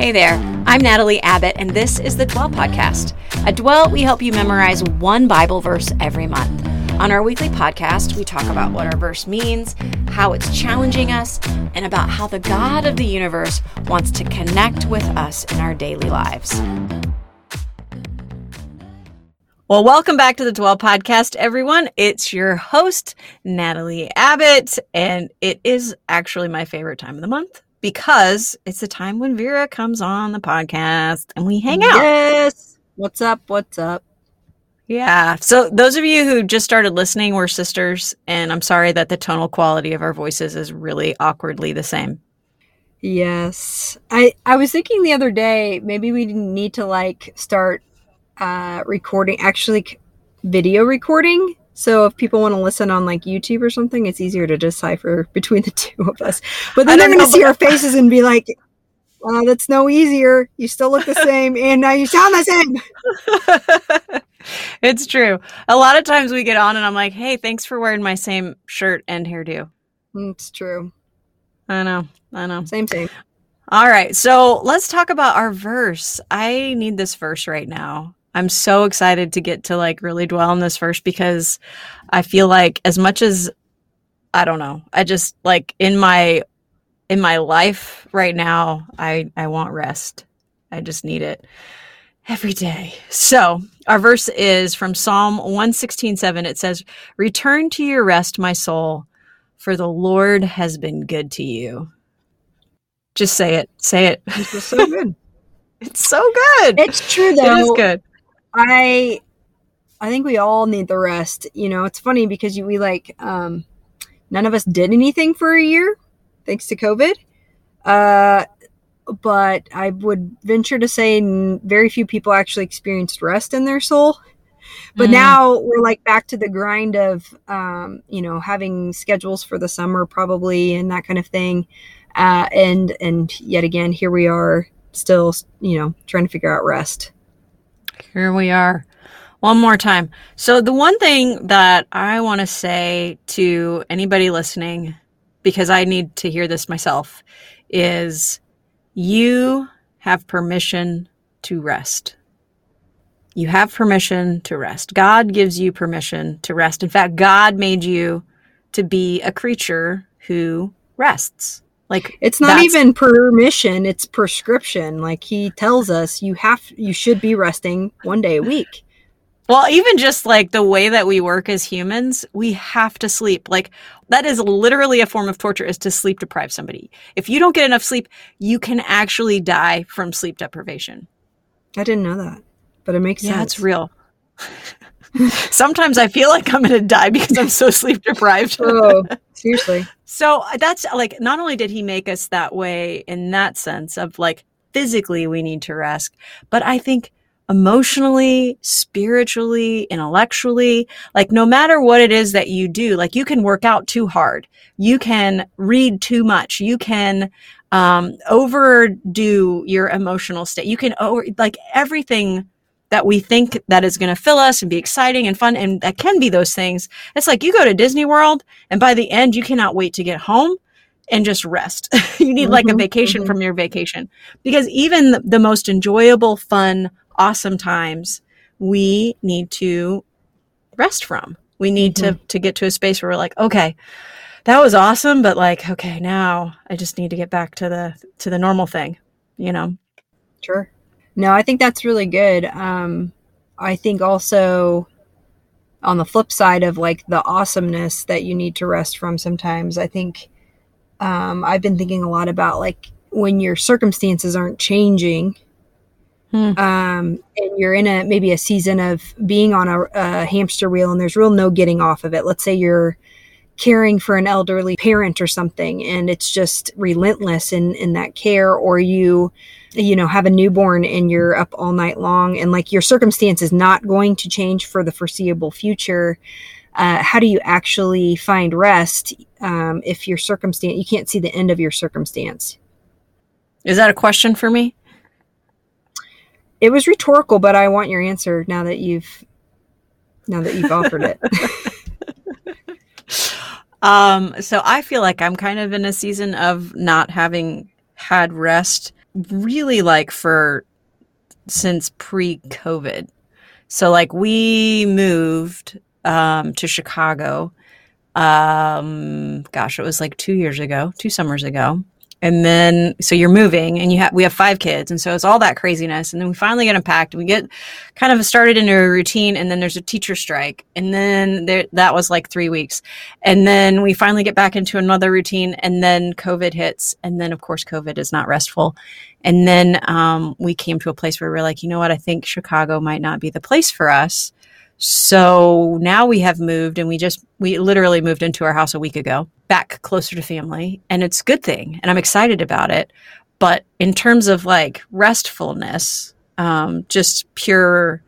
Hey there, I'm Natalie Abbott, and this is the Dwell Podcast. At Dwell, we help you memorize one Bible verse every month. On our weekly podcast, we talk about what our verse means, how it's challenging us, and about how the God of the universe wants to connect with us in our daily lives. Well, welcome back to the Dwell Podcast, everyone. It's your host, Natalie Abbott, and it is actually my favorite time of the month because it's the time when Vera comes on the podcast and we hang out. Yes. What's up? What's up? Yeah. So those of you who just started listening, we're sisters, and I'm sorry that the tonal quality of our voices is really awkwardly the same. Yes. I I was thinking the other day maybe we need to like start uh recording actually video recording so if people want to listen on like YouTube or something, it's easier to decipher between the two of us. But then they're going to see our faces and be like, "Well, that's no easier. You still look the same, and now you sound the same." it's true. A lot of times we get on, and I'm like, "Hey, thanks for wearing my same shirt and hairdo." It's true. I know. I know. Same, same. All right, so let's talk about our verse. I need this verse right now. I'm so excited to get to like really dwell on this first because I feel like as much as I don't know, I just like in my in my life right now, I I want rest. I just need it every day. So, our verse is from Psalm 116:7. It says, "Return to your rest, my soul, for the Lord has been good to you." Just say it. Say it. It's so good. it's so good. It's true though. It is good. I I think we all need the rest. You know, it's funny because you, we like um none of us did anything for a year thanks to COVID. Uh but I would venture to say very few people actually experienced rest in their soul. But mm. now we're like back to the grind of, um, you know, having schedules for the summer probably and that kind of thing. Uh, and and yet again, here we are still, you know, trying to figure out rest. Here we are. One more time. So, the one thing that I want to say to anybody listening, because I need to hear this myself, is you have permission to rest. You have permission to rest. God gives you permission to rest. In fact, God made you to be a creature who rests. Like it's not even permission, it's prescription. Like he tells us you have you should be resting one day a week. Well, even just like the way that we work as humans, we have to sleep. Like that is literally a form of torture is to sleep deprive somebody. If you don't get enough sleep, you can actually die from sleep deprivation. I didn't know that, but it makes yeah, sense. Yeah, it's real. Sometimes I feel like I'm going to die because I'm so sleep deprived. oh, seriously. So uh, that's like, not only did he make us that way in that sense of like physically we need to rest, but I think emotionally, spiritually, intellectually, like no matter what it is that you do, like you can work out too hard. You can read too much. You can, um, overdo your emotional state. You can over, like everything that we think that is going to fill us and be exciting and fun and that can be those things. It's like you go to Disney World and by the end you cannot wait to get home and just rest. you need mm-hmm, like a mm-hmm, vacation mm-hmm. from your vacation because even the, the most enjoyable, fun, awesome times we need to rest from. We need mm-hmm. to to get to a space where we're like, okay, that was awesome, but like, okay, now I just need to get back to the to the normal thing, you know. Sure. No, I think that's really good. Um, I think also on the flip side of like the awesomeness that you need to rest from sometimes, I think um, I've been thinking a lot about like when your circumstances aren't changing. Hmm. Um, and you're in a maybe a season of being on a, a hamster wheel and there's real no getting off of it. Let's say you're caring for an elderly parent or something and it's just relentless in in that care or you you know have a newborn and you're up all night long and like your circumstance is not going to change for the foreseeable future uh, how do you actually find rest um, if your circumstance you can't see the end of your circumstance? Is that a question for me? It was rhetorical but i want your answer now that you've now that you've offered it. Um so i feel like i'm kind of in a season of not having had rest really like for since pre-COVID. So like we moved um, to Chicago. Um, gosh, it was like two years ago, two summers ago. And then, so you're moving and you have, we have five kids. And so it's all that craziness. And then we finally get unpacked and we get kind of started into a routine. And then there's a teacher strike. And then there, that was like three weeks. And then we finally get back into another routine. And then COVID hits. And then, of course, COVID is not restful. And then um, we came to a place where we we're like, you know what? I think Chicago might not be the place for us. So now we have moved and we just, we literally moved into our house a week ago, back closer to family. And it's a good thing. And I'm excited about it. But in terms of like restfulness, um, just pure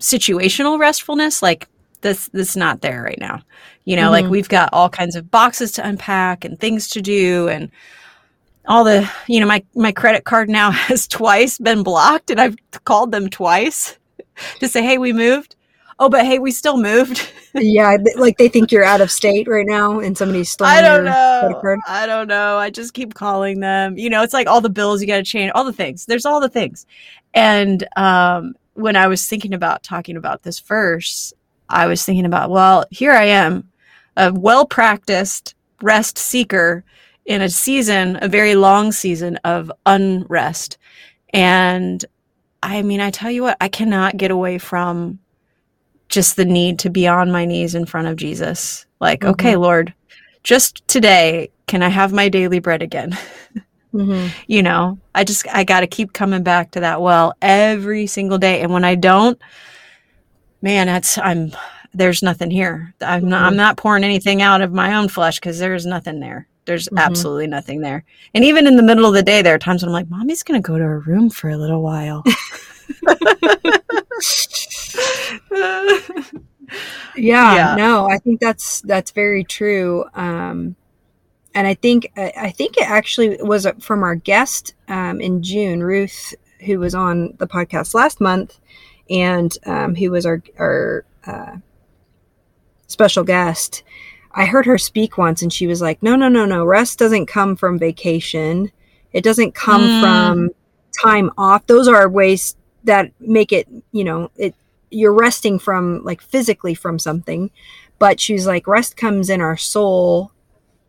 situational restfulness, like this, this is not there right now. You know, mm-hmm. like we've got all kinds of boxes to unpack and things to do and, all the you know my my credit card now has twice been blocked and i've called them twice to say hey we moved oh, but hey, we still moved. yeah, like they think you're out of state right now, and somebody's stolen I don't know. I don't know. I just keep calling them. You know, it's like all the bills you got to change, all the things. There's all the things. And um, when I was thinking about talking about this verse, I was thinking about, well, here I am, a well practiced rest seeker in a season, a very long season of unrest. And I mean, I tell you what, I cannot get away from just the need to be on my knees in front of Jesus. Like, mm-hmm. okay, Lord, just today, can I have my daily bread again? Mm-hmm. you know, I just, I got to keep coming back to that well every single day. And when I don't, man, that's, I'm, there's nothing here. I'm not, I'm mm-hmm. not pouring anything out of my own flesh because there's nothing there. There's mm-hmm. absolutely nothing there. And even in the middle of the day, there are times when I'm like, mommy's going to go to her room for a little while. yeah, yeah, no, I think that's that's very true. Um, and I think I think it actually was from our guest um, in June, Ruth, who was on the podcast last month, and um, who was our our uh, special guest. I heard her speak once, and she was like, "No, no, no, no. Rest doesn't come from vacation. It doesn't come mm. from time off. Those are ways that make it, you know, it you're resting from like physically from something but she's like rest comes in our soul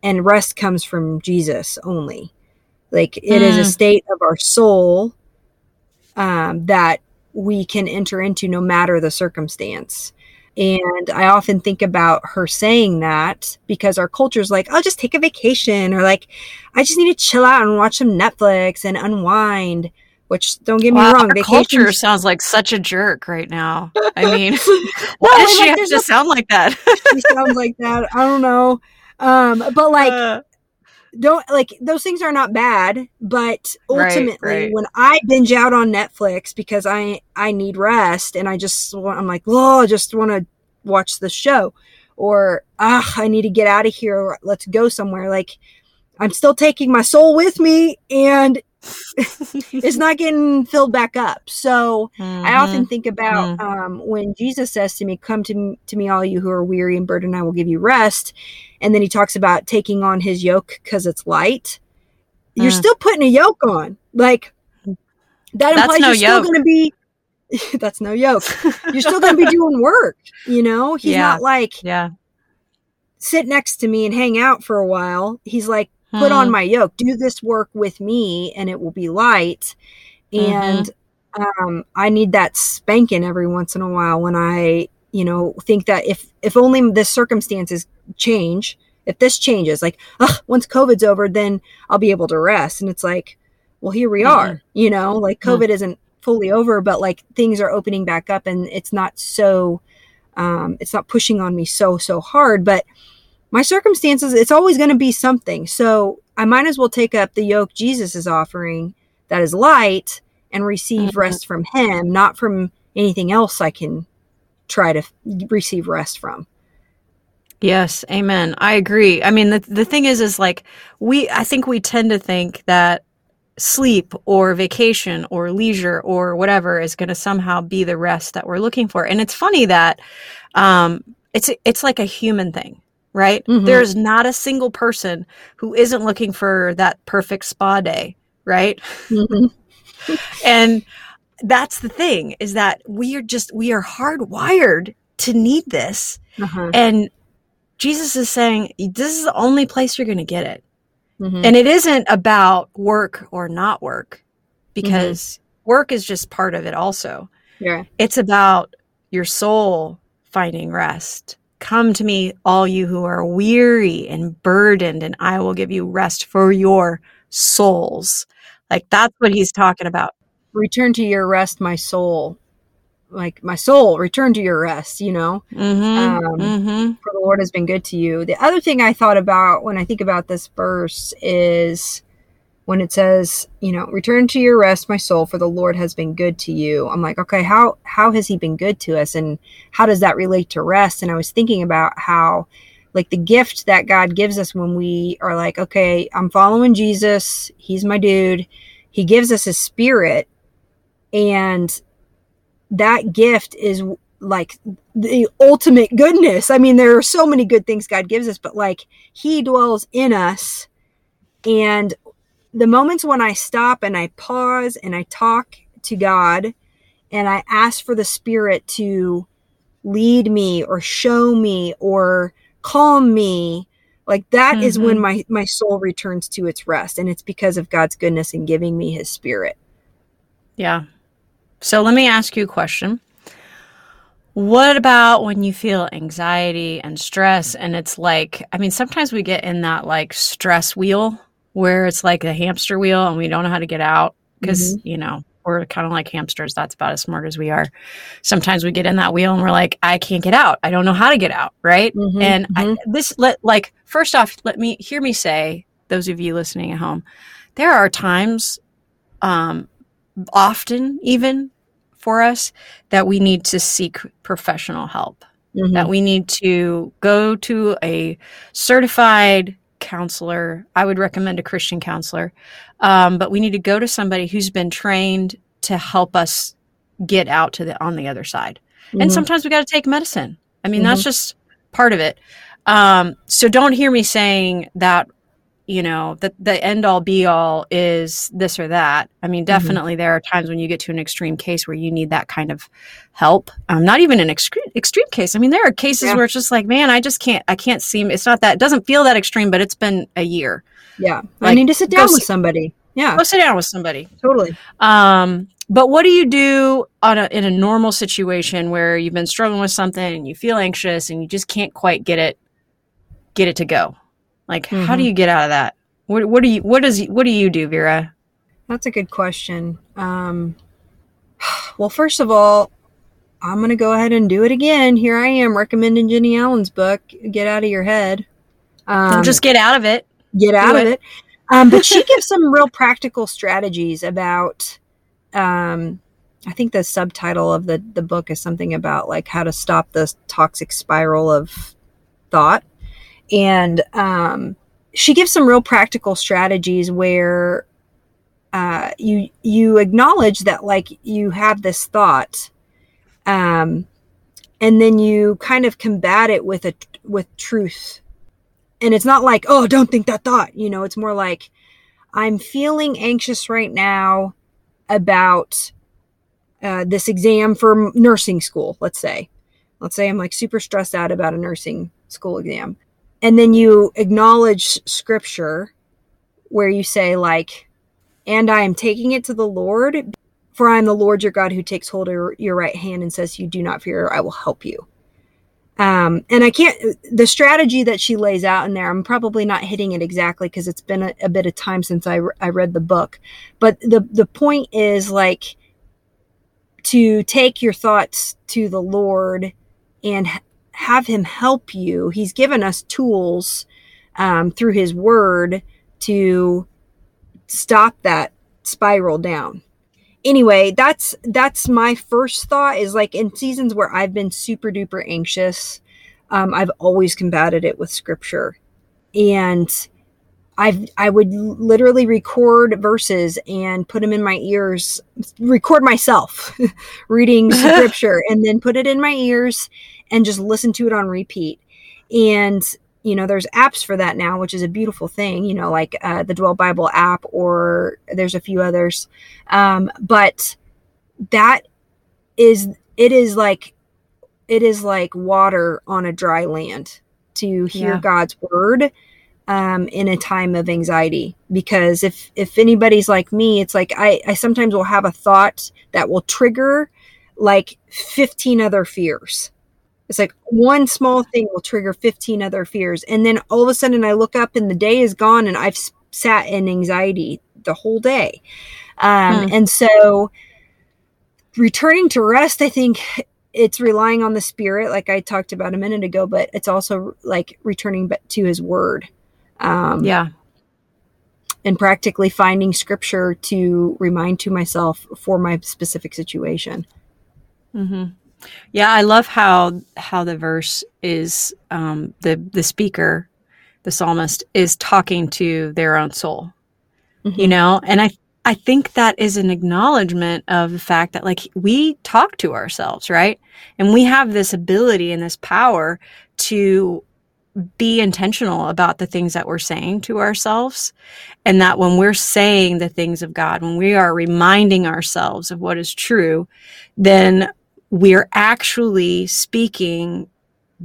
and rest comes from jesus only like it mm. is a mm. state of our soul um, that we can enter into no matter the circumstance and i often think about her saying that because our culture's like i'll just take a vacation or like i just need to chill out and watch some netflix and unwind which don't get wow, me wrong, the culture sounds like such a jerk right now. I mean, why does she like, have to a, sound like that? she sounds like that. I don't know. Um, but like, uh, don't like those things are not bad, but ultimately, right, right. when I binge out on Netflix because I I need rest and I just I'm like, oh, I just want to watch the show, or ah, I need to get out of here. Or, Let's go somewhere. Like, I'm still taking my soul with me, and it's not getting filled back up. So mm-hmm. I often think about mm-hmm. um, when Jesus says to me, "Come to to me, all you who are weary and burdened, I will give you rest." And then he talks about taking on his yoke because it's light. You're mm. still putting a yoke on, like that implies no you're yoke. still going to be. that's no yoke. You're still going to be doing work. You know, he's yeah. not like yeah. Sit next to me and hang out for a while. He's like, put on hmm. my yoke do this work with me and it will be light and mm-hmm. um, i need that spanking every once in a while when i you know think that if if only the circumstances change if this changes like once covid's over then i'll be able to rest and it's like well here we mm-hmm. are you know like hmm. covid mm-hmm. isn't fully over but like things are opening back up and it's not so um, it's not pushing on me so so hard but my circumstances, it's always going to be something. So I might as well take up the yoke Jesus is offering that is light and receive mm-hmm. rest from Him, not from anything else I can try to f- receive rest from. Yes, amen. I agree. I mean, the the thing is, is like we. I think we tend to think that sleep or vacation or leisure or whatever is going to somehow be the rest that we're looking for. And it's funny that um, it's it's like a human thing right? Mm-hmm. There's not a single person who isn't looking for that perfect spa day, right? Mhm. and that's the thing is that we are just we are hardwired to need this Uh-huh. and jesus is saying this is the only place you're going to get it Mhm. and it isn't about work or not work because work is just part of it also yeah. it's about your soul finding rest come to me all you who are weary and burdened and i will give you rest for your souls like that's what he's talking about Return to your rest, my soul. Like my soul, return to your rest, you know? Mm-hmm. Um, mm-hmm. For the Lord has been good to you. The other thing I thought about when I think about this verse is when it says, you know, return to your rest, my soul, for the Lord has been good to you. I'm like, okay, how how has he been good to us and how does that relate to rest? And I was thinking about how like the gift that God gives us when we are like, okay, I'm following Jesus, he's my dude. He gives us his spirit and that gift is like the ultimate goodness. I mean, there are so many good things God gives us, but like He dwells in us. And the moments when I stop and I pause and I talk to God and I ask for the Spirit to lead me or show me or calm me, like that is when mm-hmm. my my soul returns to its rest and it's because of God's goodness and giving me his spirit. Yeah. So let me ask you a question. What about when you feel anxiety and stress and it's like I mean sometimes we get in that like stress wheel where it's like a hamster wheel and we don't know how to get out because you know we're kind of like hamsters that's about as smart as we are. Sometimes we get in that wheel and we're like I can't get out. I don't know how to get out, right? Mhm, and I, mhm. this let like first off let me hear me say those of you listening at home there are times um often even for us that we need to seek professional help that we need to go to a certified counselor. I would recommend a christian counselor. Um, but we need to go to somebody who's been trained to help us get out to the on the other side. And Mhm. sometimes we got to take medicine. I mean that's just part of it. Um, so don't hear me saying that you know that the end all be all is this or that i mean definitely there are times when you get to an extreme case where you need that kind of help um, not even an extreme extreme case i mean there are cases Yeah. where it's just like man i just can't i can't seem it's not that it doesn't feel that extreme but it's been a year Yeah. I Like, need to sit down with somebody. Yeah, go sit down with somebody totally. um, but what do you do on a, in a normal situation where you've been struggling with something and you feel anxious and you just can't quite get it get it to go? Like, how do Mhm. you get out of that? What, what do you what does what do you do, Vera? That's a good question. Um, well, first of all, I'm going to go ahead and do it again. Here I am recommending Jennie Allen's book, Get Out of Your Head. Um, just get out of it. get out do of it. it. Um, but she gives some real practical strategies about. Um, I think the subtitle of the the book is something about like how to stop the toxic spiral of thought, and um, she gives some real practical strategies where uh, you you acknowledge that like you have this thought, um, and then you kind of combat it with a with truth. And it's not like oh don't think that thought you know it's more like i'm feeling anxious right now about uh, this exam for nursing school let's say. Let's say i'm like super stressed out about a nursing school exam and then you acknowledge scripture where you say like and i am taking it to the lord for i am the lord your god who takes hold of your- right hand and says you do not fear i will help you um, and I can't, the strategy that she lays out in there, I'm probably not hitting it exactly because it's been a, a bit of time since I, I read the book. But the, the point is like to take your thoughts to the Lord and have Him help you. He's given us tools um, through His Word to stop that spiral down anyway that's that's my first thought is like in seasons where i've been super duper anxious um, i've always combated it with scripture and i've i would literally record verses and put them in my ears record myself reading scripture and then put it in my ears and just listen to it on repeat and you know, there's apps for that now, which is a beautiful thing, you know, like uh, the Dwell Bible app, or there's a few others. Um, but that is, it is like, it is like water on a dry land to hear Yeah. God's word um, in a time of anxiety. Because if if anybody's like me, it's like I, I sometimes will have a thought that will trigger like 15 other fears. It's like one small thing will trigger 15 other fears. And then all of a sudden I look up and the day is gone and I've sat in anxiety the whole day. Um, Hmm. And so returning to rest, I think it's relying on the spirit, like I talked about a minute ago, but it's also like returning to his word. Um, Yeah. and practically finding scripture to remind to myself for my specific situation. hmm Yeah, I love how how the verse is um, the the speaker, the psalmist is talking to their own soul. You know, and I I think that is an acknowledgement of the fact that like we talk to ourselves, right? And we have this ability and this power to be intentional about the things that we're saying to ourselves. And that when we're saying the things of God, when we are reminding ourselves of what is true, then we're actually speaking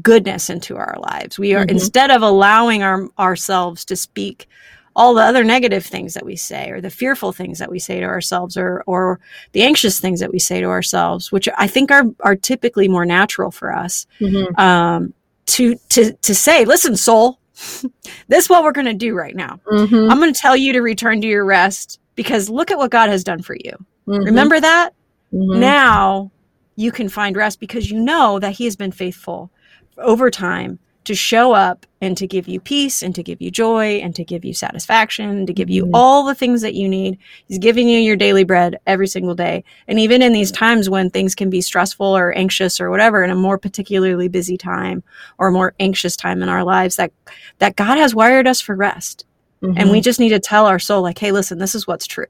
goodness into our lives. We are Mhm. instead of allowing our ourselves to speak all the other negative things that we say or the fearful things that we say to ourselves or or the anxious things that we say to ourselves, which I think are are typically more natural for us. Mhm. Um to to to say, listen, soul, this is what we're going to do right now. Mhm. I'm going to tell you to return to your rest because look at what God has done for you. Mhm. Remember that? Mhm. Now you can find rest because you know that He has been faithful over time to show up and to give you peace and to give you joy and to give you satisfaction to give you Mhm. all the things that you need. He's giving you your daily bread every single day. And even in these times when things can be stressful or anxious or whatever, in a more particularly busy time or a more anxious time in our lives, that, that God has wired us for rest. And Mhm. we just need to tell our soul, like, hey, listen, this is what's true.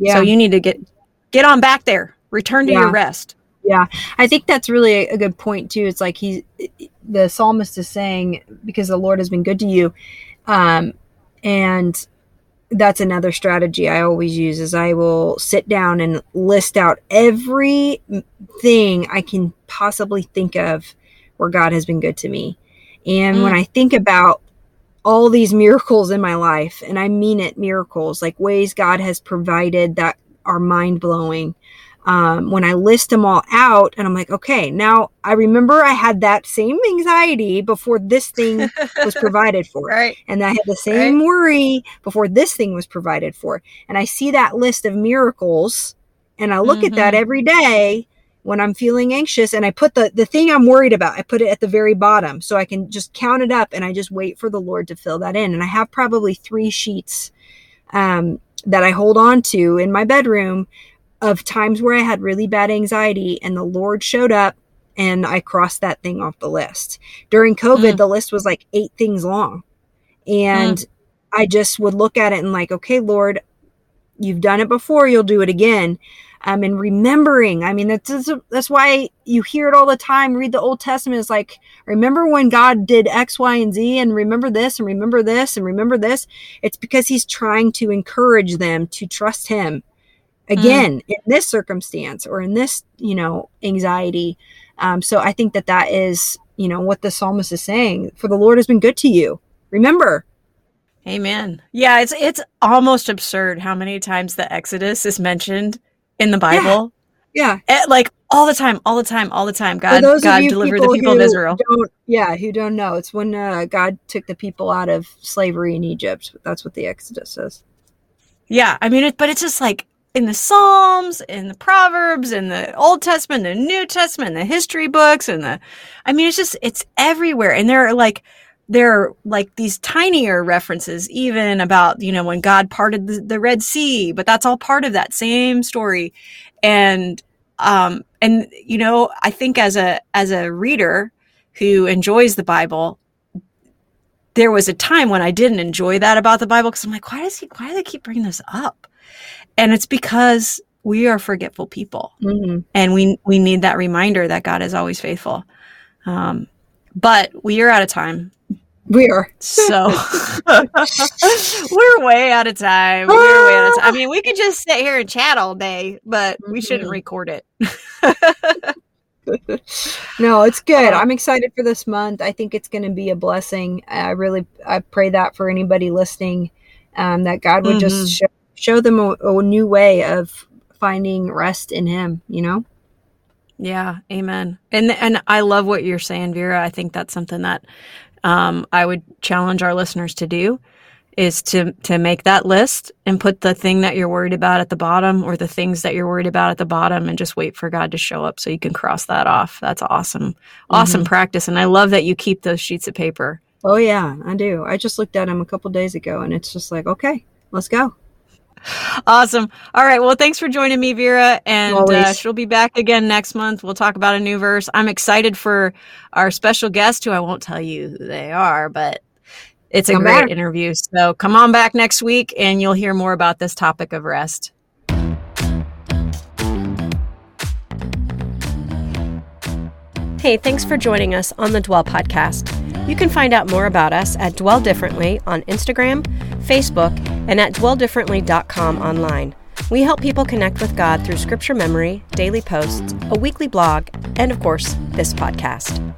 yeah. So you need to get get on back there. Return to Yeah. your rest. I think that's really a, good point too. It's like he, the psalmist is saying, because the Lord has been good to you, um, and that's another strategy I always use. Is I will sit down and list out every thing I can possibly think of where God has been good to me, and when I think about all these miracles in my life, and I mean it, miracles like ways God has provided that are mind blowing um, when I list them all out and I'm like, okay, now I remember I had that same anxiety before this thing was provided for. Right. And I had the same worry before this thing was provided for. And I see that list of miracles and I look at that Mhm. every day when I'm feeling anxious and I put the, the thing I'm worried about, I put it at the very bottom so I can just count it up and I just wait for the Lord to fill that in. And I have probably three sheets um, that I hold on to in my bedroom of times where I had really bad anxiety and the Lord showed up and I crossed that thing off the list. During COVID, Mm. the list was like eight things long. And I just would look at it and like, okay, Lord, you've done it before, you'll do it again. Um, and remembering, I mean, that's, that's why you hear it all the time. Read the Old Testament. It's like, remember when God did X, Y, and Z, and remember this, and remember this, and remember this. It's because He's trying to encourage them to trust Him again in this circumstance or in this, you know, anxiety. Um, so I think that that is, you know, what the psalmist is saying. For the Lord has been good to you. Remember. Amen. Yeah, it's it's almost absurd how many times the Exodus is mentioned in the Bible. Yeah. Eh, like all the time, all the time, all the time. God God delivered the people of Israel. Yeah, who don't know, it's when uh, God took the people out of slavery in Egypt. That's what the Exodus says. Yeah, I mean, it, but it's just like in the Psalms, in the Proverbs, in the Old Testament, the New Testament, the history books, and the, I mean, it's just it's everywhere, and there are like there are like these tinier references even about you know when God parted the, the Red Sea, but that's all part of that same story, and um and you know I think as a as a reader who enjoys the Bible, there was a time when I didn't enjoy that about the Bible because I'm like, why does he? Why do they keep bringing this up? And it's because we are forgetful people, hmm and we we need that reminder that God is always faithful. Um, but we are out of time. We are. So we're way out of time. We're way out of time. I mean, we could just sit here and chat all day, but we shouldn't Mhm. record it. no, it's good. I'm excited for this month. I think it's going to be a blessing. I really, I pray that for anybody listening, um, that God would Mhm. just show, show them a, a new way of finding rest in Him. You know. Yeah, amen. And and I love what you're saying, Vera. I think that's something that um, I would challenge our listeners to do is to to make that list and put the thing that you're worried about at the bottom or the things that you're worried about at the bottom and just wait for God to show up so you can cross that off. That's awesome. Awesome practice and I love that you keep those sheets of paper. Oh yeah, I do. I just looked at them a couple days ago, and it's just like, okay, let's go. Awesome. All right. Well, thanks for joining me, Vera. And uh, she'll be back again next month. We'll talk about a new verse. I'm excited for our special guest, who I won't tell you who they are, but it's a Come great back. interview. So come on back next week and you'll hear more about this topic of rest. Hey, thanks for joining us on the Dwell Podcast. You can find out more about us at Dwell Differently on Instagram, Facebook, and at dwelldifferently.com online. We help people connect with God through scripture memory, daily posts, a weekly blog, and of course, this podcast.